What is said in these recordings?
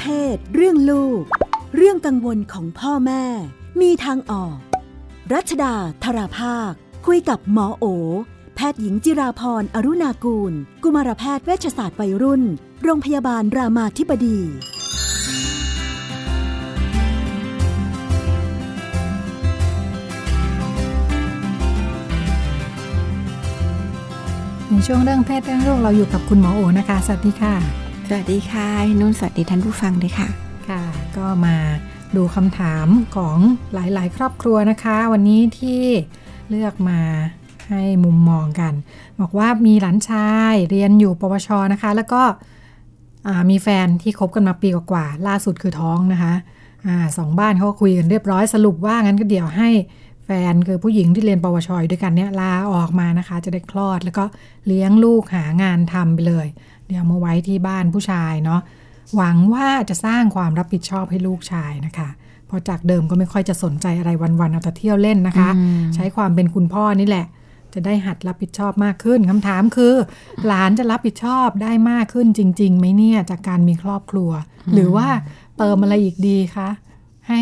เพศ เรื่องลูก เรื่องกังวลของพ่อแม่ มีทางออก รัชดาธราภาค คุยกับหมอโอ แพทย์หญิงจิราพรอรุณากูล กุมารแพทย์เวชศาสตร์วัยรุ่น โรงพยาบาลรามาธิบดีในช่วงเรื่องเพศเรื่องลูกเราอยู่กับคุณหมอโอนะคะ สวัสดีค่ะ สวัสดีค่ะพี่นุ่นสวัสดีท่านผู้ฟังด้วยค่ะ ค่ะ ก็มาดูคำถามของหลาย ๆ ครอบครัวนะคะ วันนี้ที่เลือกมาให้มุมมองกัน บอกว่ามีหลานชายเรียนอยู่ปวชนะคะ แล้วก็อ่ามีแฟนที่คบกันมาปีกว่าๆล่าสุดคือท้องนะคะอาสองบ้านเขาก็คุยกันเรียบร้อยสรุปว่างั้นก็เดี๋ยวให้แฟนคือผู้หญิงที่เรียนปวชอยู่ด้วยกันเนี่ยลาออกมานะคะ จะได้คลอดแล้วก็เลี้ยงลูกหางานทำไปเลย เดี๋ยวมาไว้ที่บ้านผู้ชายเนาะหวังว่าจะสร้างความรับผิดชอบให้ลูกชายนะคะเพราะจากเดิมก็ไม่ค่อยจะสนใจอะไรวันๆเอาแต่เที่ยวเล่นนะคะ ใช้ความเป็นคุณพ่อนี่แหละ จะได้หัดรับผิดชอบมากขึ้นคำถามคือ หลานจะรับผิดชอบได้มากขึ้นจริงๆไหมเนี่ยจากการมีครอบครัว หรือว่าเติมอะไรอีกดีคะให้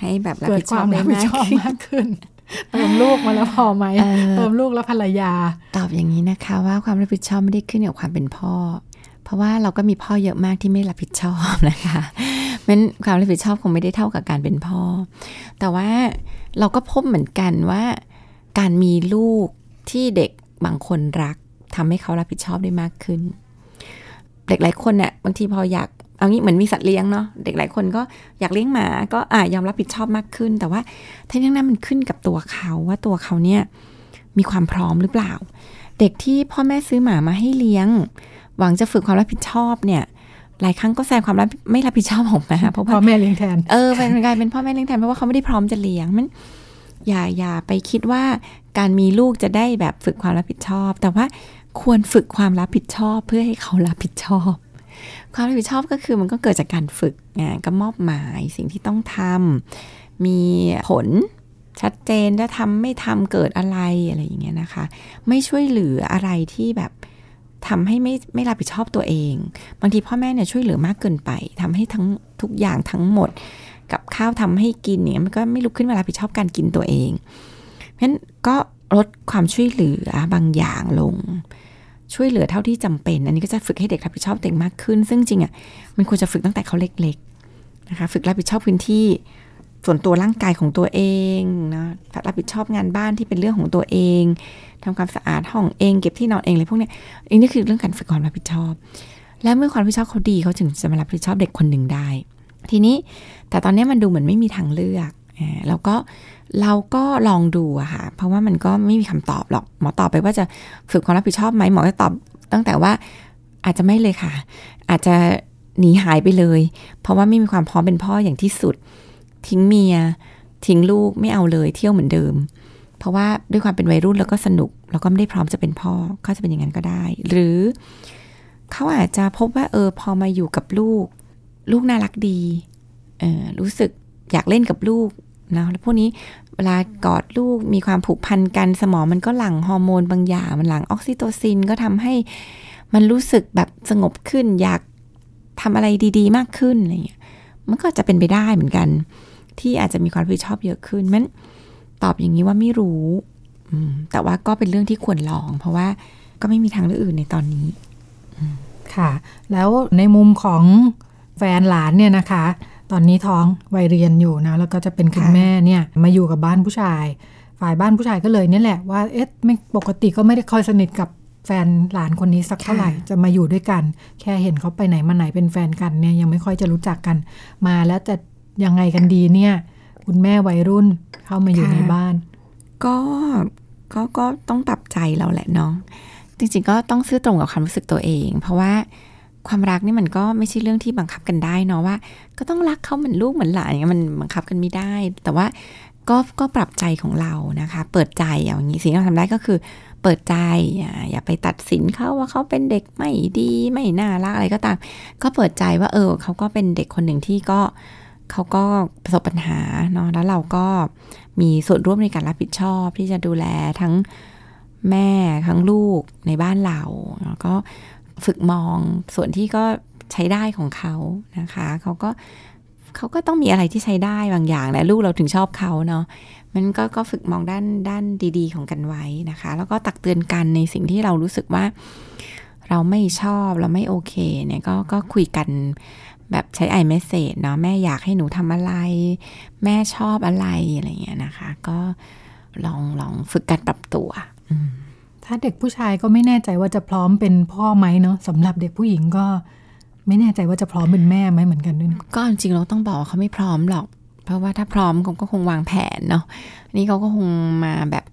ให้แบบรับเกิดผิดคชอวาบมได้รับผิดมากชอบขึ้นมากขึ้น เติมลูกมาแล้วพอไหมเออเติมลูกแล้วภรรยา ตอบอย่างนี้นะคะ ว่าความรับผิดชอบไม่ได้ขึ้นกับความเป็นพ่อ เพราะว่าเราก็มีพ่อเยอะมากที่ไม่รับผิดชอบนะคะมันความรับผิดชอบคงไม่ได้เท่ากับการเป็นพ่อ แต่ว่าเราก็พบเหมือนกันว่า การมีลูกที่เด็กบางคนรักทำให้เขารับผิดชอบได้มากขึ้น เด็กหลายคนเนี่ยบางทีพออยาก เอางี้เหมือนมีสัตว์เลี้ยงเนาะเด็กหลายคนก็อยากเลี้ยงหมาก็อ่ายอมรับผิดชอบมากขึ้น แต่ว่าทั้งนี้ทั้งนั้นมันขึ้นกับตัวเขาว่าตัวเขาเนี่ยมีความพร้อมหรือเปล่า เด็กที่พ่อแม่ซื้อหมามาให้เลี้ยง หวังจะฝึกความรับผิดชอบเนี่ยหลายครั้งก็แสดงความรับไม่รับผิดชอบออกมาเพราะว่าพ่อแม่เลี้ยงแทนเออเป็นกลายเป็นพ่อแม่เลี้ยงแทนเพราะว่าเขาไม่ได้พร้อมจะเลี้ยงมันอย่าอย่าไปคิดว่าการมีลูกจะได้แบบฝึกความรับผิดชอบ แต่ว่าควรฝึกความรับผิดชอบเพื่อให้เขารับผิดชอบ ความรับผิดชอบก็คือมันก็เกิดจากการฝึกไงก็มอบหมายสิ่งที่ต้องทำมีผลชัดเจนจะทำไม่ทำเกิดอะไรอะไรอย่างเงี้ยนะคะ ไม่ช่วยเหลืออะไรที่แบบทำให้ไม่ไม่รับผิดชอบตัวเอง บางทีพ่อแม่เนี่ยช่วยเหลือมากเกินไปทำให้ทั้งทุกอย่างทั้งหมด กับข้าวทำให้กินเนี่ยมันก็ไม่ลุกขึ้นมารับผิดชอบการกินตัวเองเพราะฉะนั้นก็ลดความช่วยเหลือบางอย่างลง ช่วยเหลือเท่าที่จำเป็น อันนี้ก็จะฝึกให้เด็กรับผิดชอบตัวเองมากขึ้น ซึ่งจริงอะมันควรจะฝึกตั้งแต่เขาเล็กๆนะคะ ฝึกรับผิดชอบพื้นที่ส่วนตัวร่างกายของตัวเองนะรับผิดชอบงานบ้านที่เป็นเรื่องของตัวเองทำความสะอาดห้องเองเก็บที่นอนเองอะไรพวกเนี้ยอันนี้คือเรื่องการฝึกความรับผิดชอบ และเมื่อความรับผิดชอบเขาดีเขาถึงจะมารับผิดชอบเด็กคนหนึ่งได้ ทีนี้แต่ตอนนี้มันดูเหมือนไม่มีทางเลือก แล้วก็เราก็ลองดูอะค่ะ เพราะว่ามันก็ไม่มีคำตอบหรอก หมอตอบไปว่าจะฝึกความรับผิดชอบไหมหมอจะตอบตั้งแต่ว่าอาจจะไม่เลยค่ะ อาจจะหนีหายไปเลย เพราะว่าไม่มีความพร้อมเป็นพ่ออย่างที่สุด ทิ้งเมีย ทิ้งลูกไม่เอาเลยเที่ยวเหมือนเดิม เพราะว่าด้วยความเป็นวัยรุ่นแล้วก็สนุก แล้วก็ไม่ได้พร้อมจะเป็นพ่อก็จะเป็นอย่างนั้นก็ได้ หรือเขาอาจจะพบว่าเออพอมาอยู่กับลูก ลูกน่ารักดีเออรู้สึกอยากเล่นกับลูก นะแล้วพวกนี้เวลากอดลูกมีความผูกพันกันสมองมันก็หลั่งฮอร์โมนบางอย่าง มันหลั่งออกซิโตซินก็ทำให้มันรู้สึกแบบสงบขึ้น อยากทำอะไรดี ๆ มากขึ้นอะไรเงี้ยมันก็จะเป็นไปได้เหมือนกัน ที่อาจจะมีความรับผิดชอบเยอะขึ้นมันตอบอย่างนี้ว่าไม่รู้แต่ว่าก็เป็นเรื่องที่ควรลอง เพราะว่าก็ไม่มีทางเลือกอื่นในตอนนี้ค่ะ แล้วในมุมของแฟนหลานเนี่ยนะคะ ตอนนี้ท้องวัยเรียนอยู่นะ แล้วก็จะเป็นคุณค่ะแม่เนี่ยมาอยู่กับบ้านผู้ชาย ฝ่ายบ้านผู้ชายก็เลยเนี่ยแหละว่าเอ๊ะไม่ปกติก็ไม่ได้ค่อยสนิทกับแฟนหลานคนนี้สักเท่าไหร่จะมาอยู่ด้วยกัน แค่เห็นเขาไปไหนมาไหนเป็นแฟนกันเนี่ยยังไม่ค่อยจะรู้จักกัน มาแล้วจะยังไงกันดีเนี่ย คุณแม่วัยรุ่นเข้ามาอยู่ในบ้าน ก็ก็ก็ต้องปรับใจเราแหละเนาะจริงๆก็ต้องซื่อตรงกับความรู้สึกตัวเอง เพราะว่า ความรักนี่มันก็ไม่ใช่เรื่องที่บังคับกันได้เนาะว่า ก็ต้องรักเขาเหมือนลูกเหมือนหลานอย่างเงี้ยมันบังคับกันไม่ได้ แต่ว่าก็ก็ปรับใจของเรานะคะ เปิดใจอย่างนี้สิ่งที่เราทำได้ก็คือ เปิดใจอย่าอย่าไปตัดสินเขาว่าเขาเป็นเด็กไม่ดีไม่น่ารักอะไรก็ตาม ก็เปิดใจว่า เออเขาก็เป็นเด็กคนหนึ่งที่ก็เขาก็ประสบปัญหาเนาะแล้วเราก็มีส่วนร่วมในการรับผิดชอบที่จะดูแลทั้งแม่ทั้งลูกในบ้านเราแล้วก็ ฝึกมองส่วนที่ก็ใช้ได้ของเขานะคะเขาก็เขาก็ต้องมีอะไรที่ใช้ได้บางอย่างแหละลูกเราถึงชอบเขาเนาะมันก็ก็ฝึกมองด้านด้านดี ๆ ของกันไว้นะคะ แล้วก็ตักเตือนกันในสิ่งที่เรารู้สึกว่า เราไม่ชอบเราไม่โอเคเนี่ยก็ก็คุยกันแบบใช้ไอเมสเซจเนาะแม่อยากให้หนูทำอะไร แม่ชอบอะไรอะไรเงี้ยนะคะ ก็ลองลองฝึกการปรับตัว อืม ถ้าเด็กผู้ชายก็ไม่แน่ใจว่าจะพร้อมเป็นพ่อไหมเนาะสำหรับเด็กผู้หญิงก็ไม่แน่ใจว่าจะพร้อมเป็นแม่ไหมเหมือนกันด้วยก็จริงเราต้องบอกว่าเขาไม่พร้อมหรอก เพราะว่าถ้าพร้อมเขาก็คงวางแผนเนาะนี่เขาก็คงมาแบบ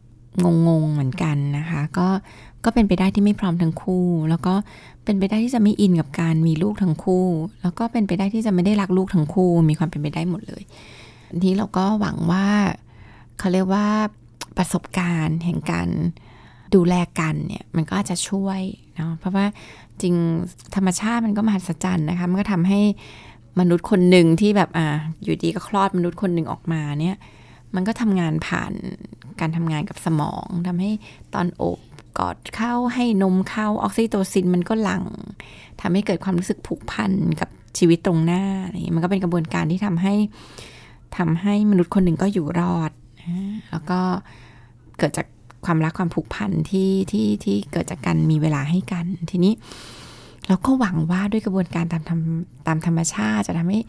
งงๆเหมือนกันนะคะ ก็ก็เป็นไปได้ที่ไม่พร้อมทั้งคู่ แล้วก็เป็นไปได้ที่จะไม่อินกับการมีลูกทั้งคู่ แล้วก็เป็นไปได้ที่จะไม่ได้รักลูกทั้งคู่ มีความเป็นไปได้หมดเลยทีนี้เราก็หวังว่าเขาเรียกว่าประสบการณ์แห่งการ ดูแลกันเนี่ยมันก็อาจจะช่วยเนาะเพราะว่าจริงธรรมชาติมันก็มหัศจรรย์นะคะมันก็ทำให้มนุษย์คนหนึ่งที่แบบอ่าอยู่ดีก็คลอดมนุษย์คนหนึ่งออกมาเนี่ยมันก็ทำงานผ่านการทำงานกับสมองทำให้ตอนอบกอดเข้าให้นมเข้าออกซิโตซินมันก็หลั่งทำให้เกิดความรู้สึกผูกพันกับชีวิตตรงหน้าอะไรอย่างนี้มันก็เป็นกระบวนการที่ทำให้ทำให้มนุษย์คนหนึ่งก็อยู่รอด แล้วก็เกิดจาก ความรักความผูกพันที่ที่ที่เกิดจากการมีเวลาให้กัน ทีนี้เราก็หวังว่าด้วยกระบวนการตามธรรมตามธรรมชาติ จะทำให้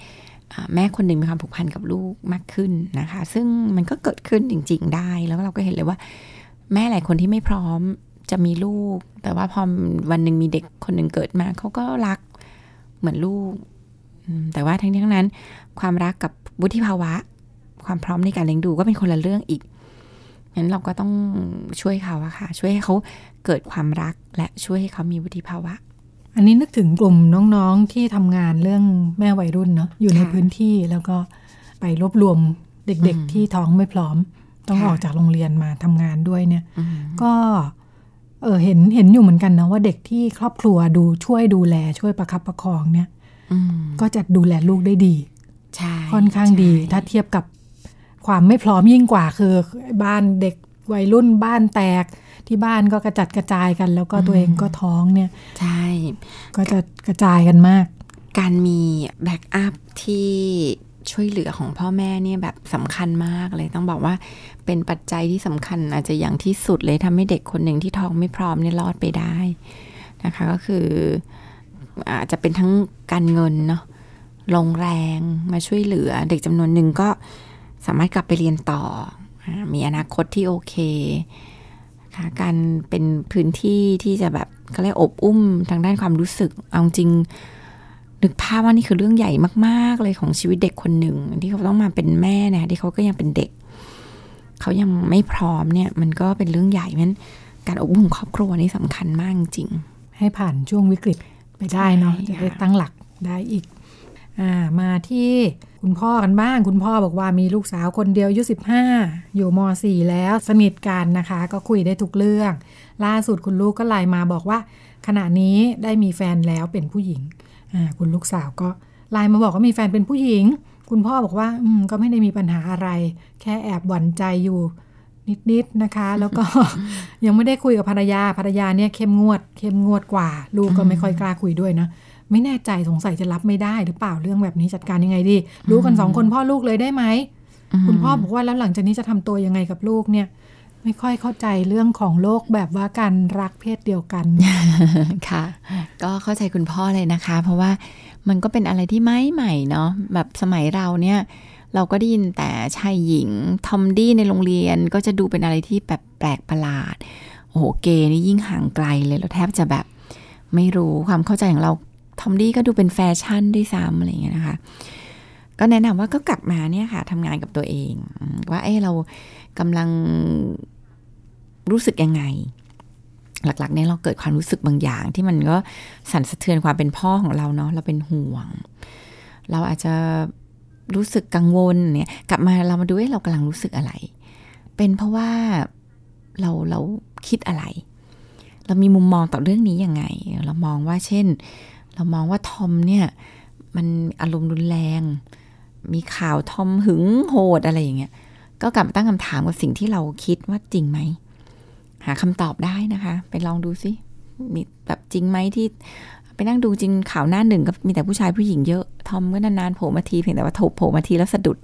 แม่คนหนึ่งมีความผูกพันกับลูกมากขึ้นนะคะ ซึ่งมันก็เกิดขึ้นจริง ๆ ได้ แล้วเราก็เห็นเลยว่า แม่หลายคนที่ไม่พร้อมจะมีลูก แต่ว่าพอวันหนึ่งมีเด็กคนหนึ่งเกิดมาเขาก็รักเหมือนลูก แต่ว่าทั้งนี้ทั้งนั้น ความรักกับวุฒิภาวะ ความพร้อมในการเลี้ยงดูก็เป็นคนละเรื่องอีก งั้นเราก็ต้องช่วยเขาอะค่ะ ช่วยให้เขาเกิดความรักและช่วยให้เขามีวุฒิภาวะ อันนี้นึกถึงกลุ่มน้องๆที่ทำงานเรื่องแม่วัยรุ่นเนาะอยู่ในค่ะพื้นที่แล้วก็ไปรวบรวมเด็กอืมๆที่ท้องไม่พร้อม ต้องค่ะออกจากโรงเรียนมาทำงานด้วยเนี่ยอืมก็เออเห็นเห็นอยู่เหมือนกันนะว่าเด็กที่ครอบครัวดูช่วยดูแลช่วยประคับประคองเนี่ยอืมก็จะดูแลลูกได้ดีใช่ค่อนข้างดีใช่ถ้าเทียบกับ ความไม่พร้อมยิ่งกว่าคือ บ้านเด็กวัยรุ่นบ้านแตกที่บ้านก็กระจัดกระจายกัน แล้วก็ตัวเองก็ท้องเนี่ย ใช่ ก็จะกระจายกันมาก การมีแบ็กอัพที่ช่วยเหลือของพ่อแม่เนี่ยแบบสำคัญมากเลยต้องบอกว่าเป็นปัจจัยที่สำคัญอาจจะอย่างที่สุดเลยทำให้เด็กคนหนึ่งที่ท้องไม่พร้อมเนี่ยรอดไปได้นะคะ ก็คืออาจจะเป็นทั้งการเงินเนาะลงแรงมาช่วยเหลือ เด็กจำนวนหนึ่งก็ สามารถกลับไปเรียนต่ออ่ามีอนาคตที่โอเคนะคะการเป็นพื้นที่ที่จะแบบเขาเรียกอบอุ้มทางด้านความรู้สึก เอาจริงนึกภาพว่านี่คือเรื่องใหญ่มากๆเลยของชีวิตเด็กคนหนึ่งที่เขาต้องมาเป็นแม่เนี่ยที่เขาก็ยังเป็นเด็ก เขายังไม่พร้อมเนี่ย มันก็เป็นเรื่องใหญ่เพราะฉะนั้นการอบอุ้มครอบครัวนี่สำคัญมากจริง ให้ผ่านช่วงวิกฤตไปได้เนาะใช่จะได้ค่ะตั้งหลักได้อีก อ่ามาที่คุณพ่อกันบ้าง คุณพ่อบอกว่ามีลูกสาวคนเดียวอายุสิบห้าอยู่มสี่แล้วสนิทกันนะคะ ก็คุยได้ทุกเรื่อง ล่าสุดคุณลูกก็ไลน์มาบอกว่า ขณะนี้ได้มีแฟนแล้วเป็นผู้หญิงอ่าคุณลูกสาวก็ไลน์มาบอกว่ามีแฟนเป็นผู้หญิง คุณพ่อบอกว่าอืมก็ไม่ได้มีปัญหาอะไร แค่แอบหวั่นใจอยู่นิดๆนะคะ แล้วก็ ยังไม่ได้คุยกับภรรยาภรรยาเนี่ยเข้มงวด เข้มงวดกว่า ลูกก็ไม่ค่อยกล้าคุยด้วยนะ ไม่แน่ใจสงสัยจะรับไม่ได้หรือเปล่าเรื่องแบบนี้จัดการยังไงดี รู้กันสองคนพ่อลูกเลยได้ไหมๆคุณพ่อบอกว่าแล้วหลังจากนี้จะทำตัวยังไงกับลูกเนี่ย ไม่ค่อยเข้าใจเรื่องของโลกแบบว่าการรักเพศเดียวกันค่ะ ก็เข้าใจคุณพ่อเลยนะคะ เพราะว่ามันก็เป็นอะไรที่ไม่ใหม่เนาะแบบสมัยเราเนี่ยเราก็ได้ยินแต่ชายหญิงทอมดี้ในโรงเรียนก็จะดูเป็นอะไรที่แบบแปลกประหลาด โอ้โหเกย์นี่ยิ่งห่างไกลเลยเราแทบจะแบบไม่รู้ความเข้าใจของเรา ทอมดี้ก็ดูเป็นแฟชั่นด้วยซ้ำอะไรอย่างเงี้ยนะคะ ก็แนะนำว่าก็กลับมาเนี่ยค่ะทำงานกับตัวเอง ว่าเอ้เรากำลังรู้สึกยังไง หลักๆเนี่ยเราเกิดความรู้สึกบางอย่าง ที่มันก็สั่นสะเทือนความเป็นพ่อของเราเนาะเราเป็นห่วง เราอาจจะรู้สึกกังวลเนี่ย กลับมาเรามาดูว่าเรากำลังรู้สึกอะไร เป็นเพราะว่าเราเราคิดอะไร เรามีมุมมองต่อเรื่องนี้ยังไง เรามองว่าเช่น เรามองว่าทอมเนี่ยมันอารมณ์รุนแรง มีข่าวทอมหึงโหดอะไรอย่างเงี้ย ก็กลับมาตั้งคำถามกับสิ่งที่เราคิดว่าจริงไหม หาคำตอบได้นะคะ ไปลองดูสิมีแบบจริงไหมที่ไปนั่งดูจริงข่าวหน้าหนึ่งก็มีแต่ผู้ชายผู้หญิงเยอะทอมก็นานๆโผล่มาทีเพียงแต่ว่าโถโผล่มาทีแล้วสะดุด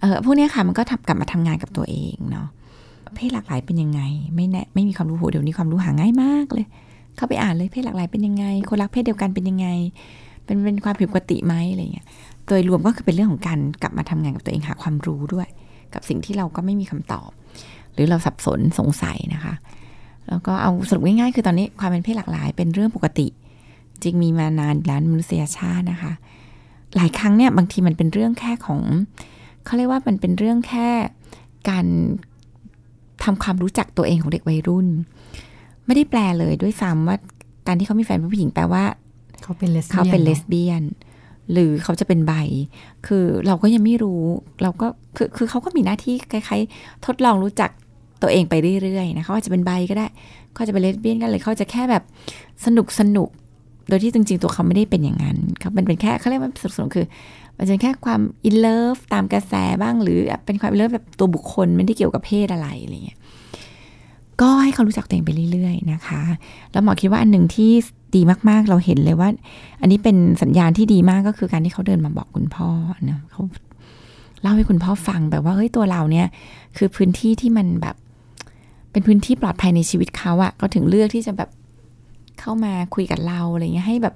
เออพวกนี้ค่ะมันก็ทำกลับมาทำงานกับตัวเองเนาะเพศหลากหลายเป็นยังไง ไม่แน่ไม่มีความรู้โหเดี๋ยวนี้ความรู้หาง่ายมากเลย เข้าไปอ่านเลยเพศหลากหลายเป็นยังไง คนรักเพศเดียวกันเป็นยังไง เป็นเป็นความผิดปกติไหมอะไรเงี้ยโดยรวมก็คือเป็นเรื่องของการกลับมาทำงานกับตัวเองหาความรู้ด้วย กับสิ่งที่เราก็ไม่มีคำตอบ หรือเราสับสนสงสัยนะคะ แล้วก็เอาสรุปง่ายๆคือตอนนี้ความเป็นเพศหลากหลายเป็นเรื่องปกติ จริงมีมานานแล้วมนุษยชาตินะคะ หลายครั้งเนี่ยบางทีมันเป็นเรื่องแค่ของเขาเรียกว่ามันเป็นเรื่องแค่การทำความรู้จักตัวเองของเด็กวัยรุ่น ไม่ได้แปลเลยด้วยซ้ำว่าการที่เขามีแฟนเป็นผู้หญิงแปลว่า เขาเป็นเลสเขาเป็นเลสเบี้ยน หรือเขาจะเป็นไบคือเราก็ยังไม่รู้ เราก็คือคือเขาก็มีหน้าที่คล้ายๆ ทดลองรู้จักตัวเองไปเรื่อยๆนะเขาอาจจะเป็นไบก็ได้เขาจะเป็นเลสเบี้ยนกันเลยเขาจะแค่แบบสนุกสนุก โดยที่จริงๆตัวเขาไม่ได้เป็นอย่างนั้นเขาเป็นเป็นแค่เขาเรียกว่าสนุกสนุกคือมันจะเป็นแค่ความอินเลิฟตามกระแสบ้างหรือเป็นความอินเลิฟแบบตัวบุคคลไม่ได้เกี่ยวกับเพศอะไรอะไรเงี้ย ก็ให้เขารู้จักตัวเองไปเรื่อยๆนะคะ แล้วหมอคิดว่าอันหนึ่งที่ดีมากๆ เราเห็นเลยว่า อันนี้เป็นสัญญาณที่ดีมากก็คือการที่เขาเดินมาบอกคุณพ่อนะเขาเล่าให้คุณพ่อฟังแบบว่าเฮ้ยตัวเราเนี่ย คือพื้นที่ที่มันแบบ เป็นพื้นที่ปลอดภัยในชีวิตเขาอะก็ถึงเลือกที่จะแบบเข้ามาคุยกับเราอะไรเงี้ยให้แบบ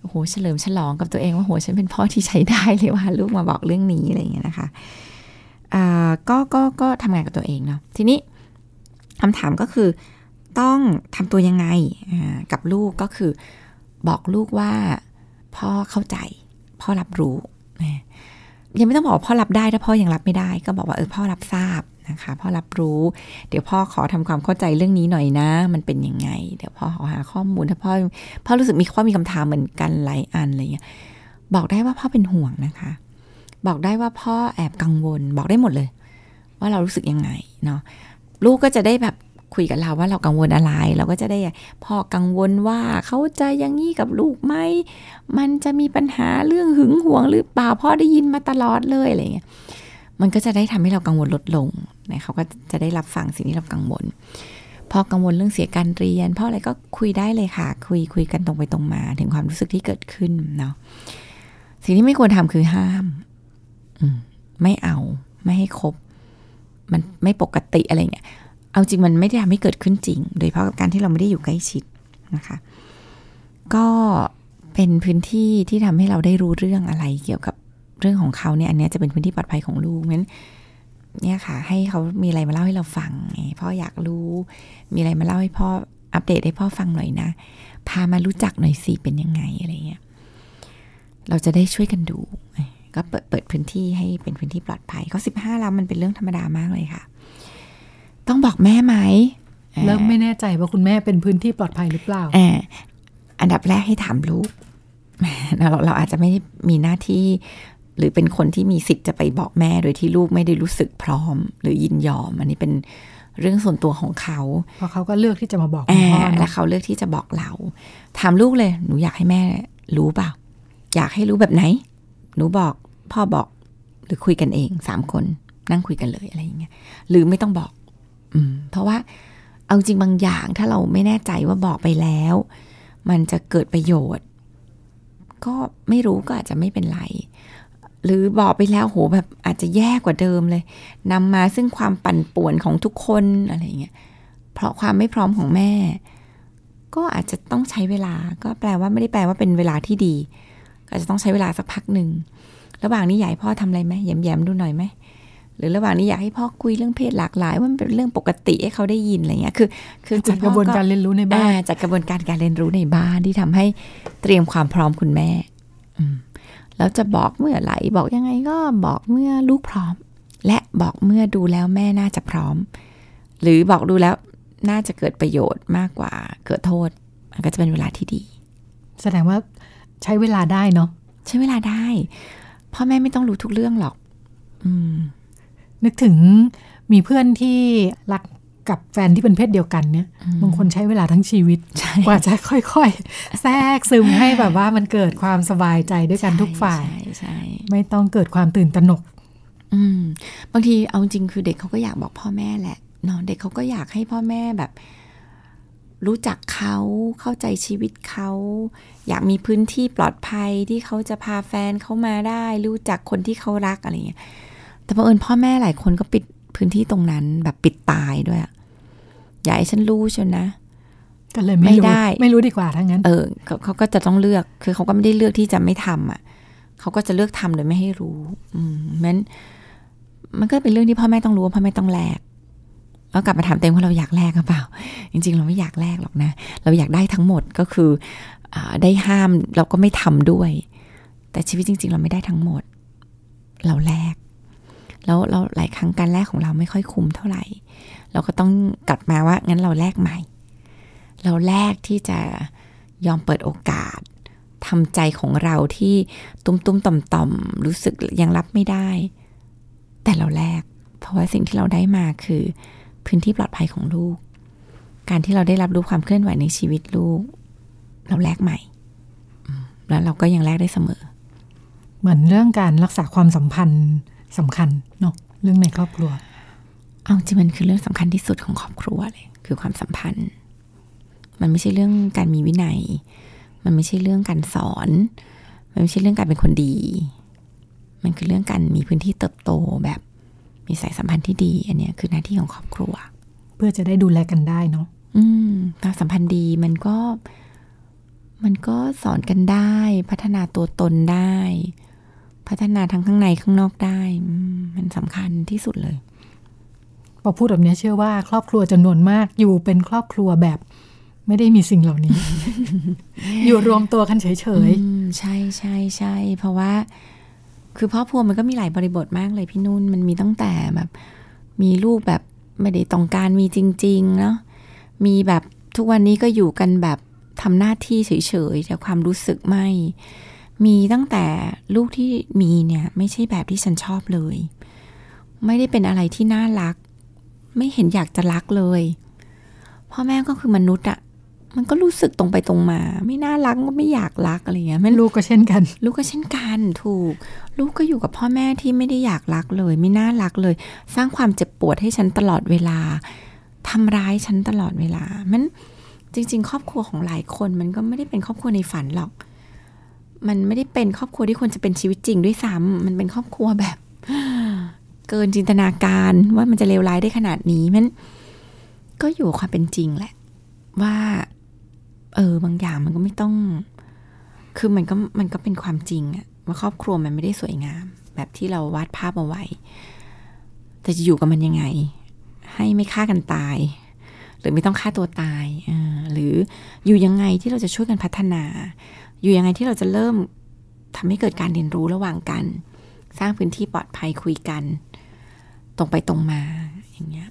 โอ้โหเฉลิมฉลองกับตัวเองว่าโหฉันเป็นพ่อที่ใช้ได้เลยว่าลูกมาบอกเรื่องนี้อะไรเงี้ยนะคะอ่าก็ก็ก็ทำงานกับตัวเองเนาะทีนี้ คำถามก็คือต้องทำตัวยังไงกับลูกก็คือบอกลูกว่าพ่อเข้าใจ พ่อรับรู้ยังไม่ต้องบอกพ่อรับได้ถ้าพ่อยังรับไม่ได้ ก็บอกว่าเออพ่อรับทราบนะคะพ่อรับรู้ เดี๋ยวพ่อขอทำความเข้าใจเรื่องนี้หน่อยนะ มันเป็นยังไง เดี๋ยวพ่อขอหาข้อมูลถ้าพ่อพ่อรู้สึกมีข้อมีคำถามเหมือนกันหลายอันอะไรเงี้ยบอกได้ว่าพ่อเป็นห่วงนะคะ บอกได้ว่าพ่อแอบกังวล บอกได้หมดเลย ว่าเรารู้สึกยังไงเนาะ ลูกก็จะได้แบบคุยกับเราว่าเรากังวลอะไร เราก็จะได้พ่อกังวลว่าเขาจะยังงี้กับลูกไหมมันจะมีปัญหาเรื่องหึงหวงหรือเปล่าพ่อได้ยินมาตลอดเลยอะไรเงี้ยมันก็จะได้ทำให้เรากังวลลดลงนะเขาก็จะได้รับฟังสิ่งที่เรากังวลพ่อกังวลเรื่องเสียการเรียนพ่ออะไรก็คุยได้เลยค่ะ คุยคุยกันตรงไปตรงมา ถึงความรู้สึกที่เกิดขึ้นเนาะสิ่งที่ไม่ควรทำคือห้ามอืมไม่เอาไม่ให้คบ มันไม่ปกติอะไรเงี้ย เอาจริงมันไม่ได้ทำให้เกิดขึ้นจริง โดยเฉพาะการที่เราไม่ได้อยู่ใกล้ชิดนะคะ ก็เป็นพื้นที่ที่ทำให้เราได้รู้เรื่องอะไรเกี่ยวกับเรื่องของเขาเนี่ย อันนี้จะเป็นพื้นที่ปลอดภัยของลูกงั้นเนี่ยค่ะ ให้เขามีอะไรมาเล่าให้เราฟังพ่ออยากรู้ มีอะไรมาเล่าให้พ่ออัปเดตให้พ่อฟังหน่อยนะ พามารู้จักหน่อยสิเป็นยังไงอะไรเงี้ย เราจะได้ช่วยกันดู ก็เปิดเปิดพื้นที่ให้เป็นพื้นที่ปลอดภัยก็สิบห้าแล้วมันเป็นเรื่องธรรมดามากเลยค่ะ ต้องบอกแม่ไหมเริ่มไม่แน่ใจว่าคุณแม่เป็นพื้นที่ปลอดภัยหรือเปล่าอ่าอันดับแรกให้ถามลูกเราเราอาจจะไม่ได้มีหน้าที่หรือเป็นคนที่มีสิทธิ์จะไปบอกแม่โดยที่ลูกไม่ได้รู้สึกพร้อม หรือยินยอม อันนี้เป็นเรื่องส่วนตัวของเขาเพราะเขาก็เลือกที่จะมาบอกแอพ่อและเขาเลือกที่จะบอกเรา ถามลูกเลย หนูอยากให้แม่รู้เปล่า อยากให้รู้แบบไหน หนูบอก พ่อบอกหรือคุยกันเองสามคน นั่งคุยกันเลยอะไรอย่างเงี้ยหรือไม่ต้องบอก อืม เพราะว่าเอาจริงบางอย่างถ้าเราไม่แน่ใจว่าบอกไปแล้ว มันจะเกิดประโยชน์ ก็ไม่รู้ก็อาจจะไม่เป็นไร หรือบอกไปแล้วโหแบบอาจจะแย่กว่าเดิมเลยนำมาซึ่งความปั่นป่วนของทุกคนอะไรอย่างเงี้ยเพราะความไม่พร้อมของแม่ ก็อาจจะต้องใช้เวลา ก็แปลว่าไม่ได้แปลว่าเป็นเวลาที่ดี ก็อาจจะต้องใช้เวลาสักพักหนึ่ง ระหว่างนี้อยากให้พ่อทำอะไรไหมแย้มๆดูหน่อยไหมหรือระหว่างนี้อยากให้พ่อคุยเรื่องเพศหลากหลายว่ามันเป็นเรื่องปกติให้เขาได้ยินอะไรเงี้ยคือ คือจากกระบวนการเรียนรู้ในบ้านอ่จากกระบวนการการเรียนรู้ในบ้านที่ทำให้เตรียมความพร้อมคุณแม่ อืมแล้วจะบอกเมื่อไหร่บอกยังไงก็บอกเมื่อลูกพร้อม และบอกเมื่อดูแล้วแม่น่าจะพร้อม หรือบอกดูแล้วน่าจะเกิดประโยชน์มากกว่าเกิดโทษมันก็จะเป็นเวลาที่ดี แสดงว่าใช้เวลาได้เนาะใช้เวลาได้ พ่อแม่ไม่ต้องรู้ทุกเรื่องหรอก อืม นึกถึงมีเพื่อนที่รักกับแฟนที่เป็นเพศเดียวกันเนี่ยบางคนใช้เวลาทั้งชีวิตใช่กว่าจะค่อยๆ แทรกซึมให้แบบว่ามันเกิดความสบายใจด้วยกันทุกฝ่ายใช่ใช่ไม่ต้องเกิดความตื่นตระหนกอืมบางทีเอาจริงคือเด็กเขาก็อยากบอกพ่อแม่แหละเนาะเด็กเขาก็อยากให้พ่อแม่แบบ รู้จักเขาเข้าใจชีวิตเขา อยากมีพื้นที่ปลอดภัยที่เขาจะพาแฟนเขามาได้ รู้จักคนที่เขารักอะไรเงี้ยแต่บังเอิญพ่อแม่หลายคนก็ปิดพื้นที่ตรงนั้นแบบปิดตายด้วยอะอยากให้ฉันรู้ชนนะก็เลยไม่ไม่รู้ได้ไม่รู้ดีกว่าทั้งนั้น เออเขาเขาก็จะต้องเลือกคือเขาก็ไม่ได้เลือกที่จะไม่ทำอะเขาก็จะเลือกทำโดยไม่ให้รู้ อืมมันมันก็เป็นเรื่องที่พ่อแม่ต้องรู้ว่าพ่อแม่ต้องแลก แล้วกลับมาถามเต็มว่าเราอยากแลกหรือเปล่า จริง ๆ เราไม่อยากแลกหรอกนะ เราอยากได้ทั้งหมดก็คืออได้ห้ามเราก็ไม่ทำด้วย แต่ชีวิตจริง ๆ เราไม่ได้ทั้งหมด เราแลกแล้วเราหลายครั้งการแลกของเราไม่ค่อยคุ้มเท่าไหร่ เราก็ต้องกลับมาว่างั้นเราแลกใหม่ เราแลกที่จะยอมเปิดโอกาสทำใจของเราที่ตุ้มตุ้มต่อมต่อมๆรู้สึกยังรับไม่ได้ แต่เราแลกเพราะว่าสิ่งที่เราได้มาคือ พื้นที่ปลอดภัยของลูก การที่เราได้รับรู้ความเคลื่อนไหวในชีวิตลูก เราแลกใหม่อืมแล้วเราก็ยังแลกได้เสมอ เหมือนเรื่องการรักษาความสัมพันธ์สำคัญเนาะเรื่องในครอบครัว เอาจริงมันคือเรื่องสำคัญที่สุดของครอบครัวเลย คือความสัมพันธ์ มันไม่ใช่เรื่องการมีวินัย มันไม่ใช่เรื่องการสอน มันไม่ใช่เรื่องการเป็นคนดี มันคือเรื่องการมีพื้นที่เติบโตแบบ มีสายสัมพันธ์ที่ดี อันเนี้ยคือหน้าที่ของครอบครัว เพื่อจะได้ดูแลกันได้เนาะอืมความสัมพันธ์ดีมันก็ มันก็สอนกันได้ พัฒนาตัวตนได้ พัฒนาทั้งข้างในข้างนอกได้อืมมันสำคัญที่สุดเลย พอพูดแบบนี้เชื่อว่า ครอบครัวจำนวนมากอยู่เป็นครอบครัวแบบไม่ได้มีสิ่งเหล่านี้ อยู่รวมตัวกันเฉยอืมใช่ใช่ใช่ เพราะว่า คือครอบครัวมันก็มีหลายบริบทมากเลยพี่นุ่นมันมีตั้งแต่แบบ มีลูกแบบไม่ได้ต้องการมีจริงๆเนาะมีแบบทุกวันนี้ก็อยู่กันแบบทำหน้าที่เฉยๆแต่ความรู้สึกไม่ มีตั้งแต่ลูกที่มีเนี่ยไม่ใช่แบบที่ฉันชอบเลย ไม่ได้เป็นอะไรที่น่ารัก ไม่เห็นอยากจะรักเลย พ่อแม่ก็คือมนุษย์อะ มันก็รู้สึกตรงไปตรงมา ไม่น่ารักก็ไม่อยากรักอะไรเงี้ยๆมันลูกก็เช่นกัน ลูกก็เช่นกันถูก ลูกก็อยู่กับพ่อแม่ที่ไม่ได้อยากรักเลย ไม่น่ารักเลย สร้างความเจ็บปวดให้ฉันตลอดเวลาทำร้ายฉันตลอดเวลา มันจริง ๆ ครอบครัวของหลายคนมันก็ไม่ได้เป็นครอบครัวในฝันหรอก มันไม่ได้เป็นครอบครัวที่ควรจะเป็นชีวิตจริงด้วยซ้ำมันเป็นครอบครัวแบบ เกินจินตนาการว่ามันจะเลวร้ายได้ขนาดนี้มันก็อยู่กับความเป็นจริงแหละ ว่า เออบางอย่างมันก็ไม่ต้อง คือมันก็มันก็เป็นความจริงอะว่าครอบครัวมันไม่ได้สวยงาม แบบที่เราวาดภาพเอาไว้ แต่จะอยู่กับมันยังไง ให้ไม่ฆ่ากันตาย หรือไม่ต้องฆ่าตัวตายอ่าหรืออยู่ยังไงที่เราจะช่วยกันพัฒนา อยู่ยังไงที่เราจะเริ่มทำให้เกิดการเรียนรู้ระหว่างกัน สร้างพื้นที่ปลอดภัยคุยกัน ตรงไปตรงมาอย่างเงี้ย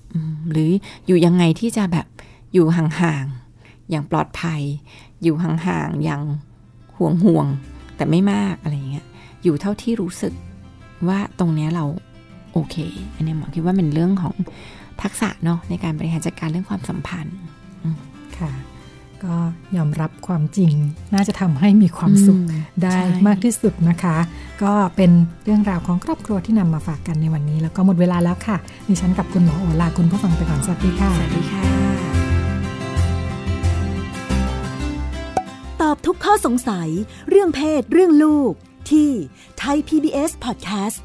หรืออยู่ยังไงที่จะแบบอยู่ห่างๆ อย่างปลอดภัย อยู่ห่างๆอย่างห่วงห่วงๆแต่ไม่มากอะไรอย่างเงี้ยอยู่เท่าที่รู้สึกว่าตรงเนี้ยเราโอเค อันเนี้ยหมอคิดว่าเป็นเรื่องของทักษะเนาะในการบริหารจัดการเรื่องความสัมพันธ์ค่ะ ก็ยอมรับความจริง น่าจะทำให้มีความสุขอืมได้ใช่มากที่สุดนะคะ ก็เป็นเรื่องราวของครอบครัวที่นำมาฝากกันในวันนี้ แล้วก็หมดเวลาแล้วค่ะดิฉันกับคุณหมอโอลาคุณผู้ฟังไปก่อนสวัสดีค่ะสวัสดีค่ะ ทุกข้อสงสัย เรื่องเพศ เรื่องลูก ที่ไทย PBS Podcast